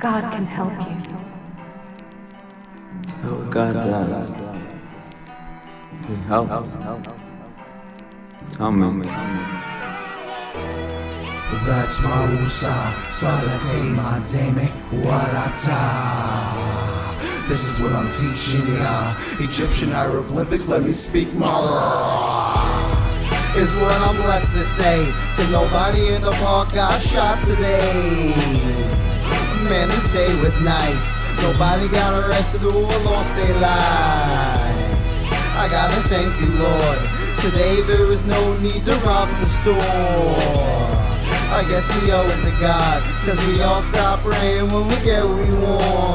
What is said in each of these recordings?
God can help you. So God does. He helps. Tell me. That's my Musa, Salate my dame, Warata. This is what I'm teaching ya. Egyptian hieroglyphics, let me speak my is what I'm blessed to say. Cause nobody in the park got shot today. Man, this day was nice. Nobody got arrested or lost their life. I gotta thank you, Lord. Today there is no need to rob the store. I guess we owe it to God, cause we all stop praying when we get what we want.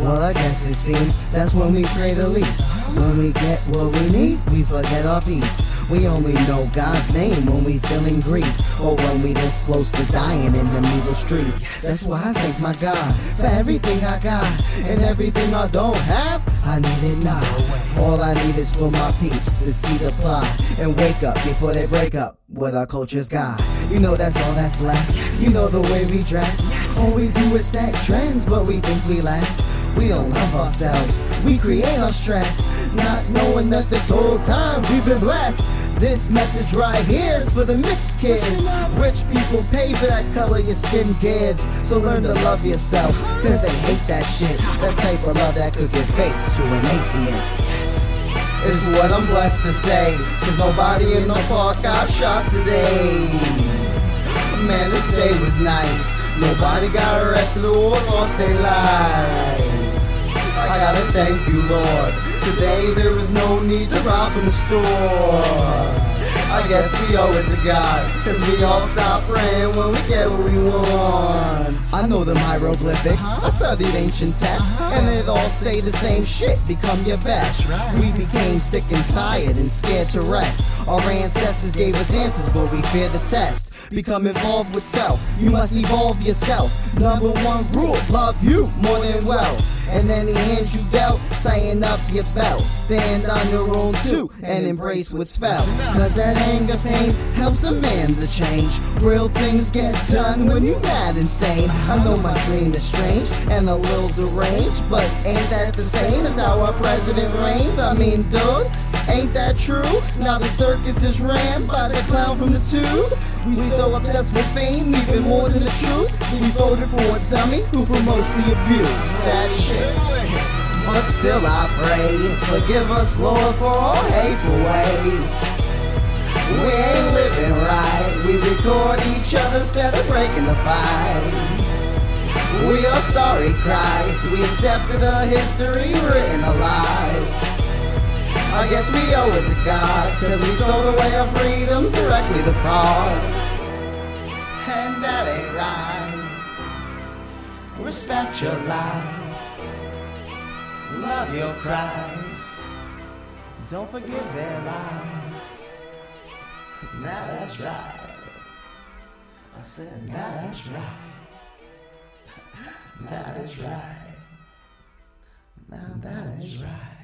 Well, I guess it seems that's when we pray the least. When we get what we need, we forget our peace. We only know God's name when we feeling grief, or when we this close to dying in the evil streets. That's why I thank my God for everything I got, and everything I don't have, I need it now. All I need is for my peeps to see the plot and wake up before they break up what our culture's got. You know that's all that's left. You know the way we dress. All we do is set trends, but we think we less. We don't love ourselves. We create our stress, not knowing that this whole time we've been blessed. This message right here is for the mixed kids. Rich people pay for that color your skin gives. So learn to love yourself, cause they hate that shit. That type of love that could give faith to an atheist is what I'm blessed to say. Cause nobody in the park got shot today. Man, this day was nice. Nobody got arrested or lost their life. Thank you, Lord. Today there is no need to rob from the store. I guess we owe it to God, cause we all stop praying when we get what we want. I know the hieroglyphics, uh-huh. I studied ancient texts, uh-huh. and they all say the same shit become your best. We became sick and tired and scared to rest. Our ancestors gave us answers, but we fear the test. Become involved with self, you must evolve yourself. Number one rule love you more than wealth and then any hand you dealt, tighten up your belt. Stand on your own too and embrace what's felt. Cause that anger pain helps a man to change. Real things get done when you're mad insane. I know my dream is strange and a little deranged, but ain't that the same as how our president reigns? I mean, dude, ain't that true? Now the circus is ran by the clown from the tube. We so obsessed with fame, even more than the truth. We voted for a dummy who promotes the abuse. That shit. But still I pray, forgive us, Lord, for all hateful ways. We ain't living right. We record each other instead of breaking the fight. We are sorry, Christ. We accepted the history written in the lies. I guess we owe it to God, cause we sold away our freedoms directly to frauds. And that ain't right. Respect your life. Love your Christ. Don't forgive their lies. Now that's right. I said, now that's right. Now that's right. Now that is right.